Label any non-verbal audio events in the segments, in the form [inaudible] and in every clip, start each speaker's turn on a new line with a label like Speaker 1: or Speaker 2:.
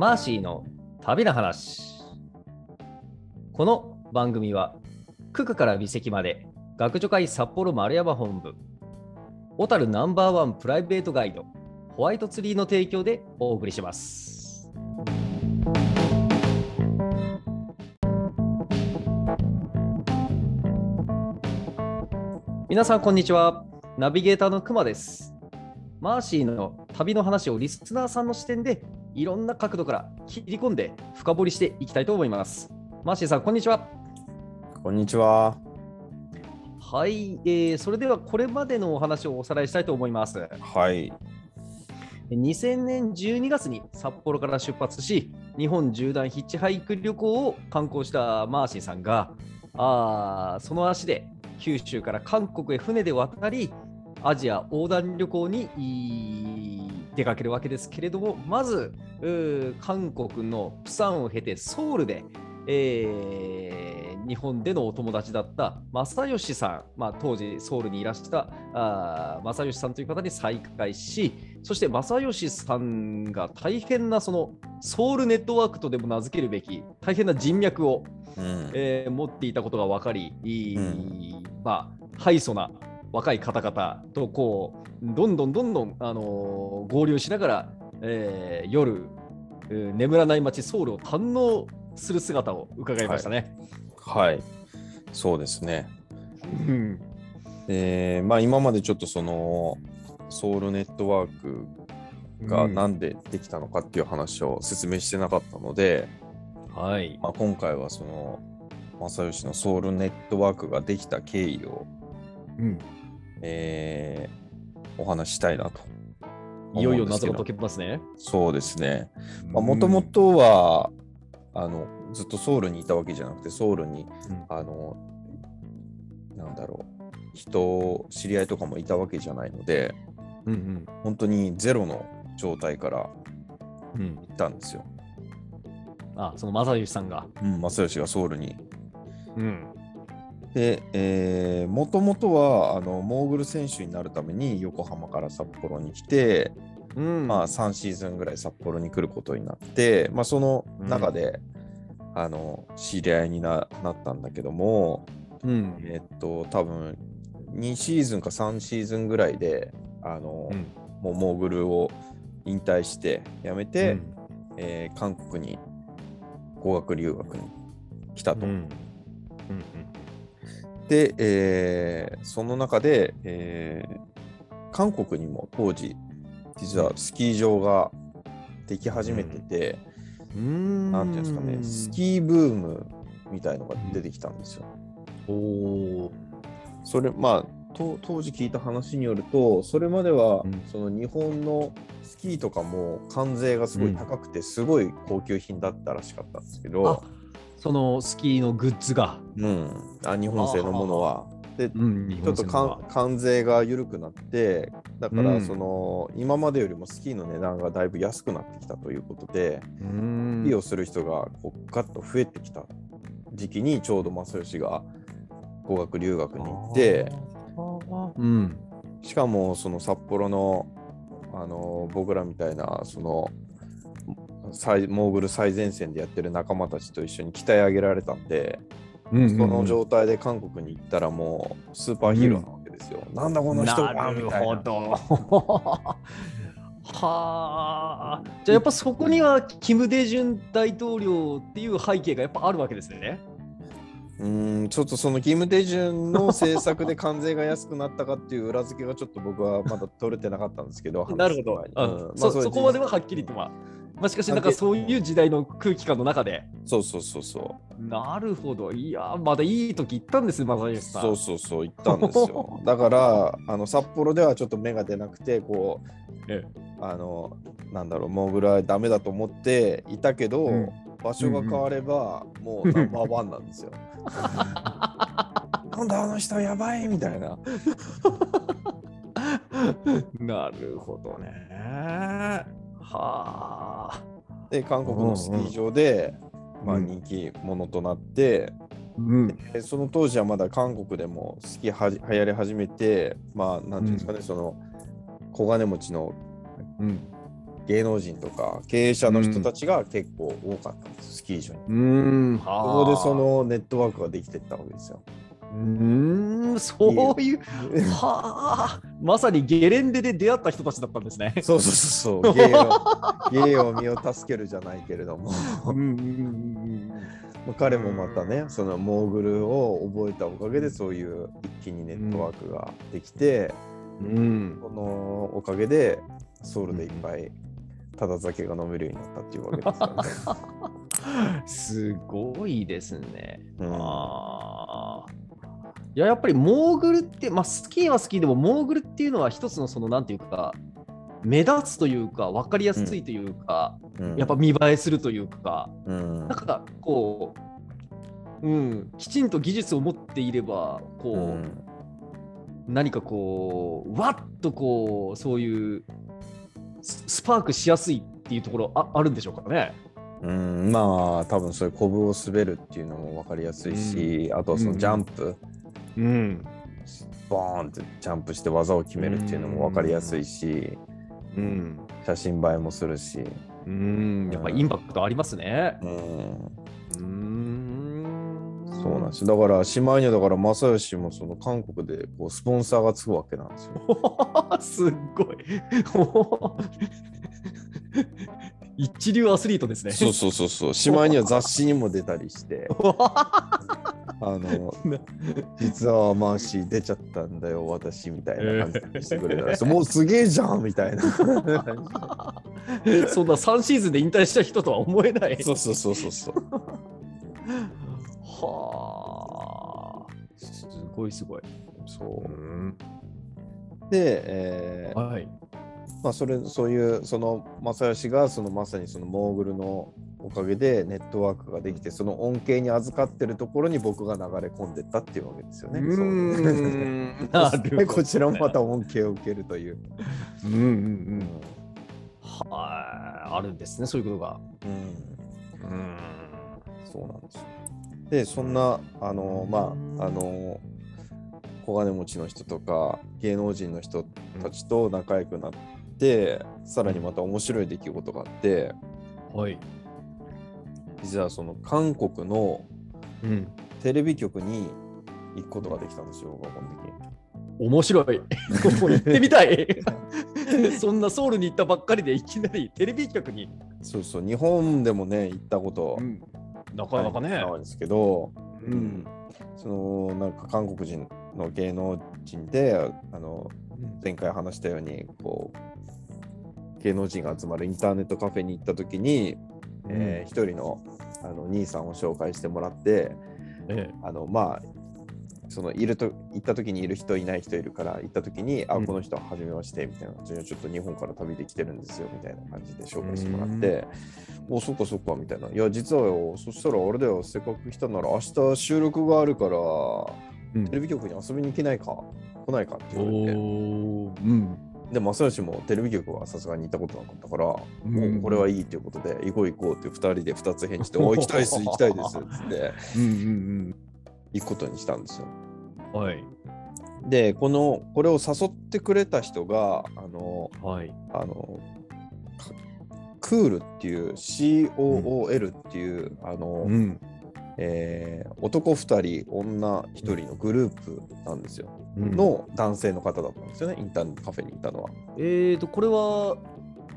Speaker 1: マーシーの旅の話。この番組は、九九から美石まで、学助会札幌丸山本部、小樽ナンバーワンプライベートガイド、ホワイトツリーの提供でお送りします。皆さん、こんにちは。ナビゲーターのくまです。マーシーの旅の話をリスナーさんの視点でいろんな角度から切り込んで深掘りしていきたいと思います。マーシーさん、こんにちは。
Speaker 2: こんにちは。
Speaker 1: はい、えーそれではこれまでのお話をおさらいしたいと思います。
Speaker 2: はい。
Speaker 1: 2000年12月に札幌から出発し、日本縦断ヒッチハイク旅行を観光したマーシーさんが、あーその足で九州から韓国へ船で渡り、アジア横断旅行に出かけるわけですけれども、まず、韓国のプサンを経てソウルで、えー日本でのお友達だった正義さん、まあ、当時ソウルにいらしたあー正義さんという方に再会し、そして正義さんが大変なそのソウルネットワークとでも名付けるべき大変な人脈を、
Speaker 2: うん。
Speaker 1: えー持っていたことが分かり、
Speaker 2: うん
Speaker 1: まあ、ハイソな若い方々とこうどんどんどんどん、あのー合流しながら、えー夜、えー眠らない街ソウルを堪能する姿を伺いましたね。
Speaker 2: はい。そうですね。
Speaker 1: うん
Speaker 2: えーまあ今までちょっとそのソウルネットワークが
Speaker 1: うん
Speaker 2: なんでできたのかっていう話を説明してなかったので、
Speaker 1: はい。
Speaker 2: まあ、今回はその正義のソウルネットワークができた経緯を、
Speaker 1: うん
Speaker 2: えーお話ししたいなと。
Speaker 1: いよいよ謎が解けますね。
Speaker 2: そうですね。もともとはあのずっとソウルにいたわけじゃなくてソウルに
Speaker 1: うん
Speaker 2: あのなんだろう人知り合いとかもいたわけじゃないので
Speaker 1: うんうん
Speaker 2: 本当にゼロの状態から
Speaker 1: うん
Speaker 2: 行ったんですよ。
Speaker 1: あ、その正義さんが。
Speaker 2: うん、正義がソウルに。
Speaker 1: うん。
Speaker 2: で、えもともとはあのモーグル選手になるために横浜から札幌に来て、
Speaker 1: うん。
Speaker 2: まあ、3シーズンぐらい札幌に来ることになって、まあ、その中で、あの知り合いにななったんだけども、
Speaker 1: うん。
Speaker 2: えっと多分2シーズンか3シーズンぐらいであの、
Speaker 1: うん。
Speaker 2: もうモーグルを引退して辞めて、
Speaker 1: うん。
Speaker 2: えー韓国に語学留学に来たと。
Speaker 1: うん
Speaker 2: で、えーその中で、えー韓国にも当時実はスキー場ができ始めてて、
Speaker 1: うん。
Speaker 2: なんていうんですかねスキーブームみたいのが出てきたんですよ。
Speaker 1: おお。
Speaker 2: それまあと当時聞いた話によるとそれまでは、
Speaker 1: うん
Speaker 2: その日本のスキーとかも関税がすごい高くて、すごい高級品だったらしかったんですけ
Speaker 1: あ
Speaker 2: ど、、
Speaker 1: そのスキーのグッズが。
Speaker 2: うん、あ日本製のものは。で
Speaker 1: うん。
Speaker 2: ちょっと関関税が緩くなってだか
Speaker 1: うん
Speaker 2: らその、今までよりもスキーの値段がだいぶ安くなってきたということで、
Speaker 1: うん
Speaker 2: スキーをする人がこうガッと増えてきた時期にちょうど正義が語学留学に行って
Speaker 1: うん。
Speaker 2: しかもその札幌のあの僕らみたいなその最モーグル最前線でやってる仲間たちと一緒に鍛え上げられたんで、
Speaker 1: うん
Speaker 2: その状態で韓国に行ったらもうスーパーヒーローなわけですよ。なんだこの人
Speaker 1: な。るほど。はあ。じゃあやっぱそこにはキム・デジュン大統領っていう背景がやっぱあるわけですよね。
Speaker 2: うーんちょっとそのキム・デジュンの政策で関税が安くなったかっていう裏付けがちょっと僕はまだ取れてなかったんですけど [laughs]
Speaker 1: なるほど。
Speaker 2: うん
Speaker 1: そ
Speaker 2: まあ
Speaker 1: そこまでははっきりとは。まあ、しかし、なんかそういう時代の空気感の中で。
Speaker 2: そうそうそうそう
Speaker 1: なるほど。いや、まだいい時行ったんですよ、正義さん。
Speaker 2: そうそうそう行ったんですよだからあの札幌ではちょっと目が出なくてこう
Speaker 1: え
Speaker 2: あのなんだろうモーグルはダメだと思っていたけど、
Speaker 1: うん
Speaker 2: 場所が変われば、もうナンバーワンなんですよ。なんだあの人やばいみたいな。
Speaker 1: なるほどね。はあ。
Speaker 2: で韓国のスキー場で、まあ、
Speaker 1: うん
Speaker 2: 人気者となって、
Speaker 1: うん。
Speaker 2: でその当時はまだ韓国でもスキーはじ流行り始めてまあなんていうんですかね、その小金持ちの
Speaker 1: うん。
Speaker 2: 芸能人とか経営者の人たちが結構多かったんです、スキー場に。
Speaker 1: うーん。
Speaker 2: そこでそのネットワークができてったわけですよ。
Speaker 1: うーん、そういう、はあ、まさにゲレンデで出会った人たちだったんですね。
Speaker 2: そうそうそうそう、芸を芸を身を助けるじゃないけれども、
Speaker 1: うんうんうん
Speaker 2: まあ彼もまたね、そのモーグルを覚えたおかげで、そういう一気にネットワークができて、
Speaker 1: うん。うん
Speaker 2: このおかげでソウルでいっぱいただ酒が飲めるようになったっていうわけですよね。
Speaker 1: すごいですね。
Speaker 2: うん。
Speaker 1: あー。いややっぱりモーグルって、まあ、スキーはスキーでもモーグルっていうのは一つのそのなんていうか目立つというか分かりやすいというか、
Speaker 2: うん。
Speaker 1: やっぱ見栄えするというか、
Speaker 2: うん。
Speaker 1: なんかこう、うん、きちんと技術を持っていればこう、
Speaker 2: うん。
Speaker 1: 何かこうわっとこうそういうススパークしやすいっていうところああるんでしょうかね？
Speaker 2: うん、まあ多分そういうコブを滑るっていうのも分かりやすいし、あとはそのジャンプ、
Speaker 1: うん。
Speaker 2: ボーンってジャンプして技を決めるっていうのも分かりやすいし、
Speaker 1: うん。
Speaker 2: 写真映えもするし、
Speaker 1: うん、やっぱインパクトありますね。
Speaker 2: うん。そうなんですよだからしまいにはだから正義もその韓国でこうスポンサーがつくわけなんですよ。[laughs]
Speaker 1: すっごい。[laughs] 一流アスリートですね。
Speaker 2: そうそうそうそうしまいには雑誌にも出たりして [laughs] あの実はマーシー出ちゃったんだよ私みたいな感じにしてくれたんですよもうすげえじゃんみたいな。
Speaker 1: そんな3シーズンで引退した人とは思えない。
Speaker 2: そうそうそうそうそう。
Speaker 1: はあ。すごいすごい。
Speaker 2: そう
Speaker 1: うん
Speaker 2: で、えー
Speaker 1: はい。
Speaker 2: まあ、それそういうその正義がそのまさにそのモーグルのおかげでネットワークができてその恩恵に預かってるところに僕が流れ込んでったっていうわけですよね。
Speaker 1: うーん [laughs] なるほど
Speaker 2: でこちらもまた恩恵を受けるという。
Speaker 1: うんうんうん。はい。あるんですね、そういうことが。
Speaker 2: うん
Speaker 1: うん。
Speaker 2: そうなんですよ。でそんなあのまああの小金持ちの人とか芸能人の人たちと仲良くなって、さらにまた面白い出来事があって
Speaker 1: はい。
Speaker 2: 実はその韓国の
Speaker 1: うん。
Speaker 2: テレビ局に行くことができたんですよ、僕はこの時。
Speaker 1: 面白い。行ってみたい。[laughs] そんなソウルに行ったばっかりでいきなりテレビ局に。
Speaker 2: そうそう、日本でもね、行ったこと
Speaker 1: なかなかね。
Speaker 2: ないんですけど、
Speaker 1: う
Speaker 2: うんん、そのなんか韓国人の芸能人で、あの前回話したようにこう芸能人が集まるインターネットカフェに行った時に、えー一人のあの兄さんを紹介してもらって
Speaker 1: え。
Speaker 2: あのまあそのいると行った時にいる人いない人いるから行った時に、あ
Speaker 1: うん。
Speaker 2: この人は初めましてみたいな。感じでちょっと日本から旅で来てるんですよみたいな感じで紹介してもらって、おそっかそっかみたいな。いや実はよそしたらあれだよせっかく来たなら明日収録があるから
Speaker 1: うん。
Speaker 2: テレビ局に遊びに来ないか？来ないかって
Speaker 1: お
Speaker 2: 言われて。
Speaker 1: ーうん。
Speaker 2: で正義もテレビ局はさすがに行ったことなかったから、
Speaker 1: うん。
Speaker 2: もうこれはいいということで行こう行こうって2人で2つ返事で「お [laughs] 行きたいです行きたいです」っつって。
Speaker 1: うんうん
Speaker 2: 行くことにしたんですよ。
Speaker 1: うん。はい。
Speaker 2: でこのこれを誘ってくれた人があの
Speaker 1: はい。
Speaker 2: あのかクールっていう COOL っていう、あの、
Speaker 1: ん。
Speaker 2: えー男2人女1人のグループなんですよ、
Speaker 1: の、
Speaker 2: の男性の方だったんですよねインターカフェにいたのは。
Speaker 1: えーと、これは、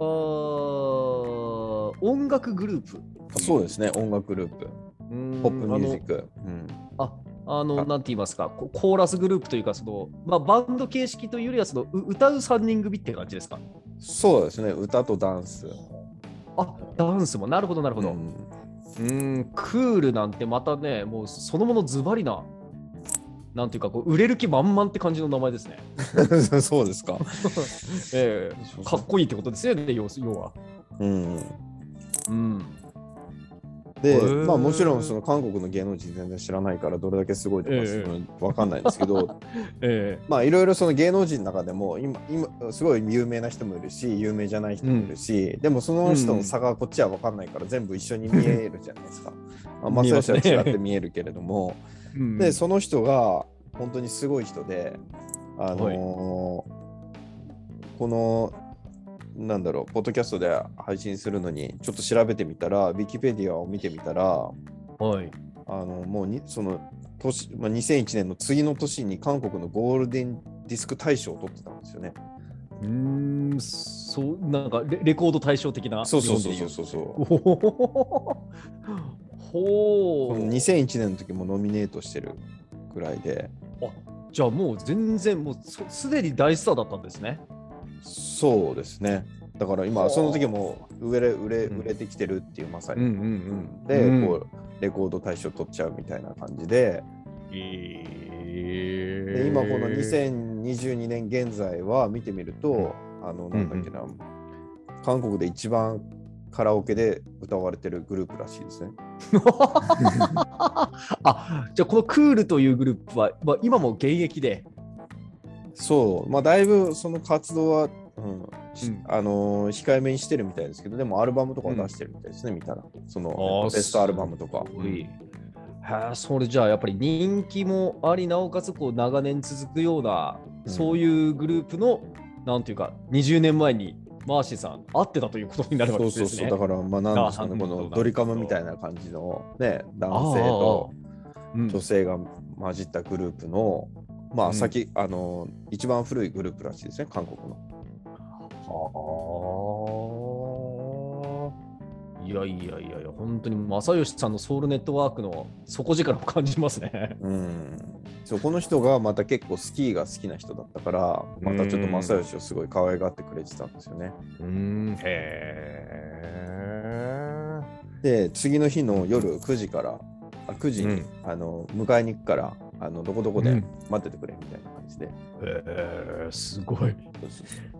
Speaker 1: あー音楽グループ？
Speaker 2: そうですね音楽グループ
Speaker 1: うん
Speaker 2: ポップミュージック。うん
Speaker 1: あの、あの
Speaker 2: あ
Speaker 1: なんて言いますか、こコーラスグループというか、その、まあ、バンド形式というよりは、その、う歌う3人組って感じですか？
Speaker 2: そうですね歌とダンス。
Speaker 1: あ、ダンスも、なるほど、なるほど。
Speaker 2: うん
Speaker 1: うん、クールなんてまたね、もうそのものズバリな、なんていうか、こう売れる気満々って感じの名前ですね。[laughs]
Speaker 2: そうですか。[laughs]
Speaker 1: ええかっこいいってことですよね、要要は。
Speaker 2: うん、
Speaker 1: うん。
Speaker 2: でまあもちろんその韓国の芸能人全然知らないからどれだけすごいとか
Speaker 1: ええ。
Speaker 2: そのわかんないんですけど、[laughs]
Speaker 1: え
Speaker 2: まあいろいろその芸能人の中でも今今すごい有名な人もいるし有名じゃない人もいるし、でもその人の差がこっちはわかんないから全部一緒に見えるじゃないですか。まあ、
Speaker 1: ますね
Speaker 2: サヨシは違って見えるけれども、
Speaker 1: えうん。
Speaker 2: でその人が本当にすごい人であのーこのなんだろう、ポッドキャストで配信するのに、ちょっと調べてみたら、ウィキペディアを見てみたら、
Speaker 1: はい。
Speaker 2: あのもうにその年、まあ、2001年の次の年に韓国のゴールデンディスク大賞を取ってたんですよね。
Speaker 1: うーん、そう、なんかレレコード対象的な。
Speaker 2: そうそうそう
Speaker 1: 日
Speaker 2: そうそう。
Speaker 1: ほう。
Speaker 2: この2001年の時もノミネートしてるぐらいで、
Speaker 1: じゃあもう全然もうそすでに大スターだったんですね。
Speaker 2: そうですね。だから今、その時も売れ売れ
Speaker 1: うん
Speaker 2: 売れてきてるっていうまさに。
Speaker 1: うんうん
Speaker 2: で、
Speaker 1: うん
Speaker 2: こうレコード大賞取っちゃうみたいな感じで、
Speaker 1: え
Speaker 2: で今この2022年現在は見てみると、あのなんだっけな、韓国で一番カラオケで歌われてるグループらしいですね。[laughs]
Speaker 1: あじゃあこのクールというグループは、まあ、今も現役で。
Speaker 2: そう、まあだいぶその活動は、うんし
Speaker 1: うん。
Speaker 2: あのー控えめにしてるみたいですけど、でもアルバムとかは出してるみたいですね、見たら。そのベストアルバムとか。
Speaker 1: すごい。へえそれじゃあやっぱり人気もありなおかつこう長年続くような、
Speaker 2: うん。
Speaker 1: そういうグループのなんていうか20年前にマーシーさん会ってたということになるわけですね。
Speaker 2: そうそうそう、だから、まあ、なんですかね、
Speaker 1: あ
Speaker 2: このドリカムみたいな感じのね、男性
Speaker 1: ああ
Speaker 2: と
Speaker 1: うん。
Speaker 2: 女性が混じったグループの、まあ、
Speaker 1: うん
Speaker 2: 先、あの、一番古いグループらしいですね、韓国の。
Speaker 1: はあ。いやいやいやいや、本当に正義さんのソウルネットワークの底力を感じますね。
Speaker 2: うん。そう、この人がまた結構スキーが好きな人だったから、またちょっと正義をすごい可愛がってくれてたんですよね。
Speaker 1: うん、へえ。
Speaker 2: で、次の日の夜9時から、あ9時に、
Speaker 1: うん
Speaker 2: あの迎えに行くから、あのどこどこで
Speaker 1: うん
Speaker 2: 待っててくれみたいな感じで。
Speaker 1: へえ、すごい。
Speaker 2: そうそうそう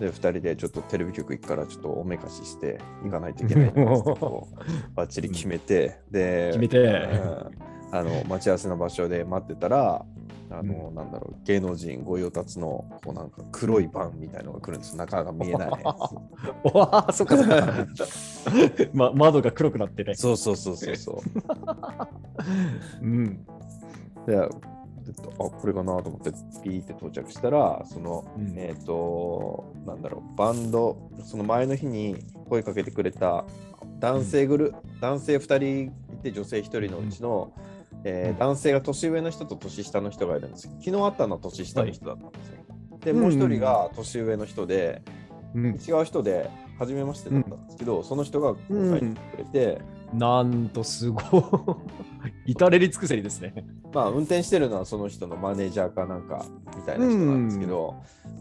Speaker 2: で、2人でちょっとテレビ局行くから、ちょっとおめかしして行かないといけないってこう [laughs] バッチリ決めて、で、
Speaker 1: 決めて
Speaker 2: うんあの待ち合わせの場所で待ってたら、あの、なんだろう、芸能人御用達のこうなんか黒いバンみたいのが来るんです。中が見えない [laughs]
Speaker 1: わあ、そっかそっか。[laughs] ま、窓が黒くなってね
Speaker 2: つ。。そうそうそうそうそう。
Speaker 1: うん。
Speaker 2: で、あこれかなと思ってピーって到着したら、その、
Speaker 1: うん。
Speaker 2: えっ、と、なんだろう、バンド、その前の日に声かけてくれた男性グル、男性2人いて、女性1人のうちの、えー
Speaker 1: うん。
Speaker 2: 男性が年上の人と年下の人がいるんです昨日会ったのは年下の人だったんですよ。で、
Speaker 1: うん
Speaker 2: もう1人が年上の人で、
Speaker 1: うん、
Speaker 2: 違う人で、初めましてだったんですけど、その人が迎えに来てくれて、
Speaker 1: なんとすごい。[laughs] 至れり尽くせりですね。
Speaker 2: まあ、運転してるのはその人のマネージャーかなんかみたいな人なんですけど、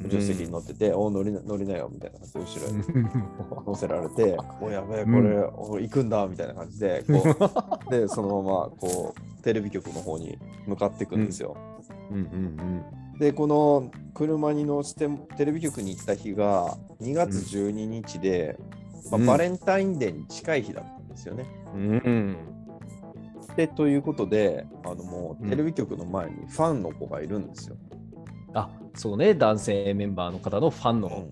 Speaker 2: 助手席に乗ってて、お乗りな乗りなよみたいな感じで後ろに [laughs] 乗せられて、おやべえ、これ、お行くんだみたいな感じで、こう [laughs] で、そのままこうテレビ局の方に向かっていくんですよ。
Speaker 1: うん。うん
Speaker 2: で、この車に乗せてテレビ局に行った日が2月12日で、まあ
Speaker 1: うん
Speaker 2: バレンタインデーに近い日だった。んですよね。
Speaker 1: うん。うん。
Speaker 2: で、ということで、あのも
Speaker 1: う
Speaker 2: うんテレビ局の前にファンの子がいるんですよ。
Speaker 1: あ、そうね、男性メンバーの方のファンの。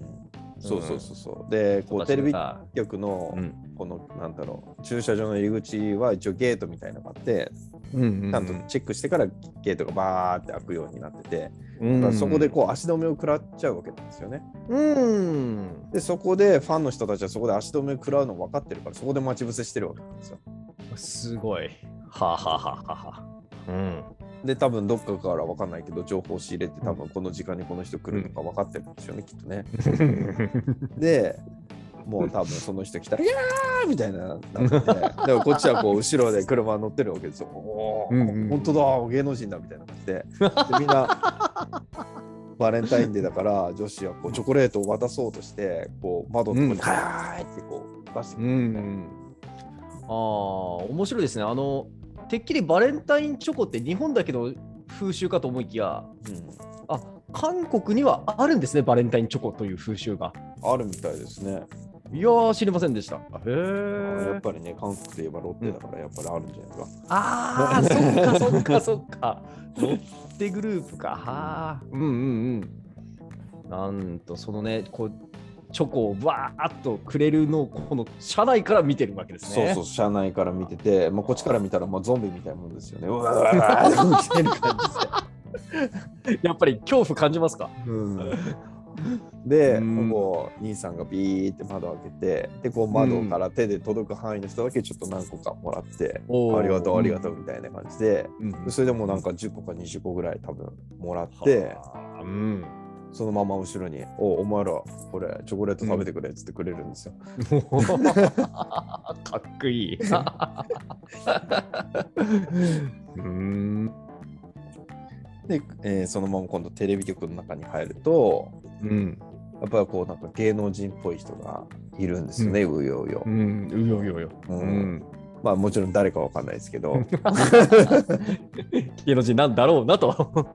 Speaker 2: そうそうそうそう。で、こうテレビ局の
Speaker 1: うん。
Speaker 2: このなんだろう駐車場の入り口は一応ゲートみたいなのがあって、
Speaker 1: うんうんうん
Speaker 2: ちゃんとチェックしてからゲートがバーって開くようになってて、
Speaker 1: うん
Speaker 2: そこでこう足止めを食らっちゃうわけなんですよね。
Speaker 1: うん。
Speaker 2: で、そこでファンの人たちはそこで足止めを食らうの分かってるから、そこで待ち伏せしてるわけなんですよ。
Speaker 1: すごい。はあ、はあはあはあ、うん。
Speaker 2: で、多分どっかから分かんないけど、情報を仕入れて、多分この時間にこの人来るとか分かってるんでしょうね、きっとね。[laughs] で、もう多分その人来たら、いやーみたいななって、[laughs] でもこっちはこう後ろで車乗ってるわけですよ。おー
Speaker 1: うんうん
Speaker 2: 本当だ、芸能人だみたいな感じで。でみんな、バレンタインデーだから、女子はこうチョコレートを渡そうとして、こう窓のとこに、
Speaker 1: うん
Speaker 2: はーいってこう出してく
Speaker 1: う
Speaker 2: る。
Speaker 1: ん。ああ、面白いですね。あの、てっきりバレンタインチョコって日本だけの風習かと思いきや、あ韓国にはあるんですね、バレンタインチョコという風習が。
Speaker 2: うん、あるみたいですね。
Speaker 1: いやー、知りませんでした。へ
Speaker 2: やっ
Speaker 1: え。
Speaker 2: ぱりね、韓国といえばロッテだから、やっぱりあるんじゃないですか。
Speaker 1: ああ、そっかそっかそっか。ロッテグループか。はあ。うんうんうん。なんと、そのね、こう、チョコをわーっとくれるのを、この車内から見てるわけですね。
Speaker 2: そうそう、車内から見てて、まあ、こっちから見たら、まあ、ゾンビみたいなもんですよね。うわーって来てる感じで。
Speaker 1: やっぱり恐怖感じますか？
Speaker 2: うん、で、
Speaker 1: うん
Speaker 2: こう兄さんがビーって窓開けてでこう窓から手で届く範囲の人だけちょっと何個かもらって、
Speaker 1: おー
Speaker 2: ありがとうありがとうみたいな感じで、
Speaker 1: うん
Speaker 2: それでもうなんか10個か20個ぐらい多分もらって、
Speaker 1: はあうん。
Speaker 2: そのまま後ろに「おお前らこれチョコレート食べてくれ」っつってくれるんですよ。[laughs]
Speaker 1: かっこいい。[laughs] うん。
Speaker 2: で、えーそのまま今度テレビ局の中に入ると
Speaker 1: うん。
Speaker 2: やっぱりこうなんか芸能人っぽい人がいるんですよね、うようよ
Speaker 1: う。ん。うようよよ。
Speaker 2: う
Speaker 1: うんん。
Speaker 2: まあもちろん誰かわかんないですけど、[laughs]
Speaker 1: 芸能人なんだろうなと。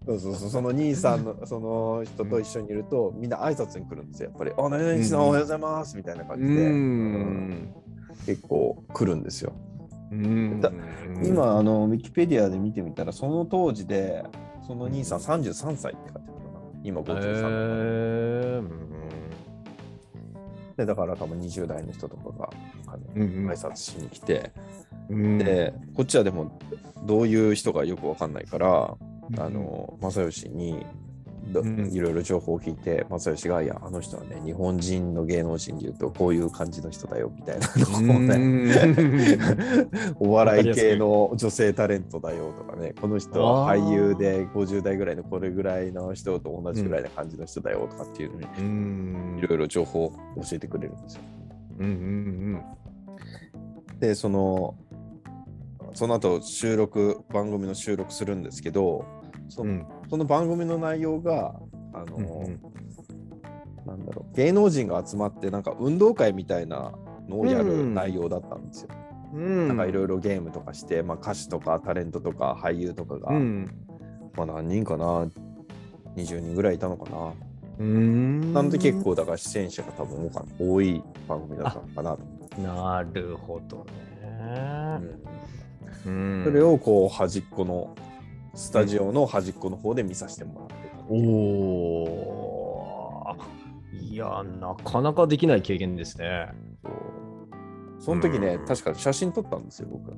Speaker 2: そうそうそうその兄さんのその人と一緒にいるとみんな挨拶に来るんですよやっぱり「あ何々さんおはようございます」みたいな感じで、うん結構来るんですよ。
Speaker 1: うん
Speaker 2: だ今あのウィキペディアで見てみたらその当時でその兄さん33歳って書いてあるかな。今
Speaker 1: へ
Speaker 2: 53歳、
Speaker 1: ーうん
Speaker 2: でだから多分20代の人とかが挨拶しに来て、
Speaker 1: うん。
Speaker 2: でこっちはでもどういう人かよくわかんないから、あの正義にいろいろ情報を聞いて正義が「いやあの人はね日本人の芸能人でいうとこういう感じの人だよ」みたいな。のをねお笑い系の女性タレントだよとかね。この人は俳優で50代ぐらいのこれぐらいの人と同じぐらいな感じの人だよとかっていうのに
Speaker 1: うん。
Speaker 2: いろいろ情報を教えてくれるんですよ。
Speaker 1: うんうん。
Speaker 2: でそのその後収録番組の収録するんですけどその,、
Speaker 1: うん。
Speaker 2: その番組の内容があの、
Speaker 1: うんうん。
Speaker 2: なんだろう芸能人が集まってなんか運動会みたいなのをやる
Speaker 1: うん。
Speaker 2: 内容だったんですよ。
Speaker 1: うん。
Speaker 2: なんかいろいろゲームとかして、まあ、歌手とかタレントとか俳優とかが、
Speaker 1: うん。
Speaker 2: まあ何人かな？20人ぐらいいたのかな？
Speaker 1: うん。
Speaker 2: なんで結構だから出演者が多分多い番組だったのかなと。思
Speaker 1: なるほどね。
Speaker 2: う。
Speaker 1: うん。
Speaker 2: それをこう端っこのスタジオの端っこの方で見させてもらってたう
Speaker 1: おーいや、なかなかできない経験ですね。
Speaker 2: その時ね、
Speaker 1: うん
Speaker 2: 確か写真撮ったんですよ、僕。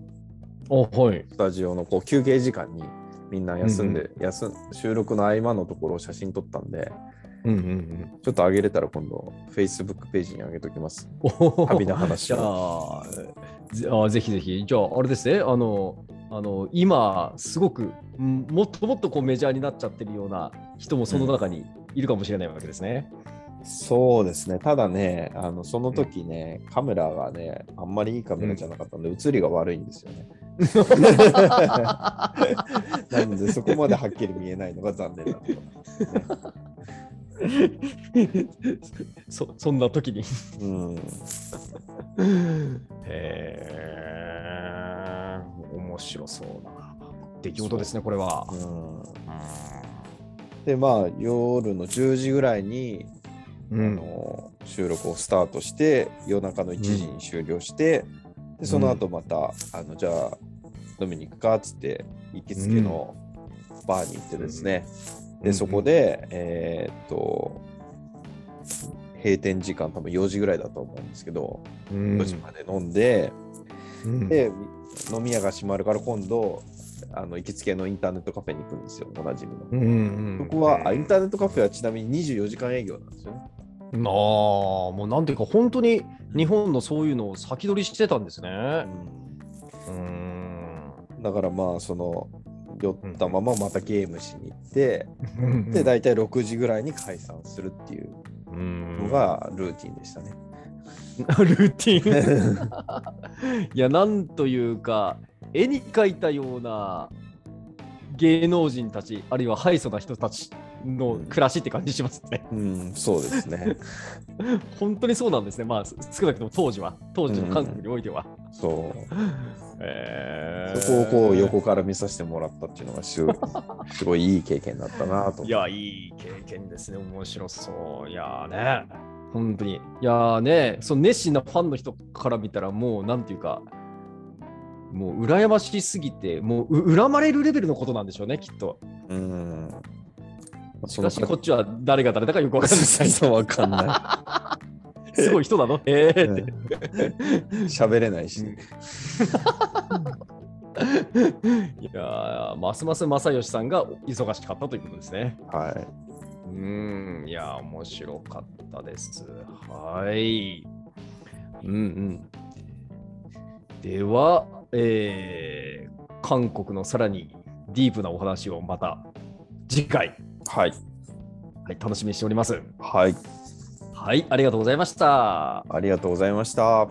Speaker 1: あ、はい。
Speaker 2: スタジオのこう休憩時間にみんな休んで、休ん収録の合間のところを写真撮ったんで、
Speaker 1: うんうんうん。
Speaker 2: ちょっと上げれたら今度、Facebook ページに上げときます。
Speaker 1: お
Speaker 2: 旅の話
Speaker 1: じゃあぜあ、ぜひぜひ。じゃあ、あれですね。あの、あの今、すごく、んもっともっとこうメジャーになっちゃってるような人もその中にいるかもしれないわけですね。
Speaker 2: そうですね、ただね、あのその時ね、カメラがね、あんまりいいカメラじゃなかったんで、写りが悪いんですよね。[laughs] なので、そこまではっきり見えないのが残念なところ、[laughs]
Speaker 1: そそんな時に。
Speaker 2: うん。
Speaker 1: へえ、面白そうな。出来事ですね、これは。
Speaker 2: うんで、まあ、夜の10時ぐらいに、
Speaker 1: うん。
Speaker 2: あの収録をスタートして、夜中の1時に終了して、でその後また、あのじゃあ、飲みに行くかっつって、行きつけのバーに行ってですね、で、そこで、えーっと、閉店時間多分4時ぐらいだと思うんですけど、
Speaker 1: うん。
Speaker 2: 4時まで飲んで、
Speaker 1: うん
Speaker 2: で、飲み屋が閉まるから今度、あの行きつけのインターネットカフェに行くんですよ、おなじみの。
Speaker 1: うんうん
Speaker 2: そこは、あインターネットカフェはちなみに24時間営業なんですよね。
Speaker 1: ああ、もうなんていうか、本当に日本のそういうのを先取りしてたんですね。うん。
Speaker 2: だからまあ、その、酔ったまままたゲームしに行って、
Speaker 1: うん
Speaker 2: で、大体6時ぐらいに解散するっていう
Speaker 1: うん
Speaker 2: のがルーティンでしたね。[laughs]
Speaker 1: ルーティン。いや、なんというか、絵に描いたような芸能人たち、あるいはハイソな人たちの暮らしって感じしますね。
Speaker 2: うん、そうですね。[laughs]
Speaker 1: 本当にそうなんですね。まあ、す少なくとも当時は、当時の韓国においては。
Speaker 2: そう。
Speaker 1: えー
Speaker 2: そこをこう横から見させてもらったっていうのがすごい [laughs] すごいいい経験だったなと。
Speaker 1: いや、いい経験ですね。面白そう。いやーね。本当に。いやーね、その熱心なファンの人から見たら、もうなんていうか、もう羨ましすぎて、もうう恨まれるレベルのことなんでしょうね、きっと。
Speaker 2: うん。
Speaker 1: しかし、こっちは誰が誰だかよくわかんない。[laughs]
Speaker 2: そうわかんな [laughs]
Speaker 1: すごい人なの？[laughs] え
Speaker 2: い。
Speaker 1: ーって。
Speaker 2: 喋れないし。
Speaker 1: いやーますます正義さんが忙しかったということですね。
Speaker 2: はい。
Speaker 1: うん、いやや、面白かったです。はい。うんうん。では、えー韓国のさらにディープなお話をまた次回、
Speaker 2: はい。
Speaker 1: はい、楽しみにしております。
Speaker 2: はい。
Speaker 1: はい、ありがとうございました。
Speaker 2: ありがとうございました。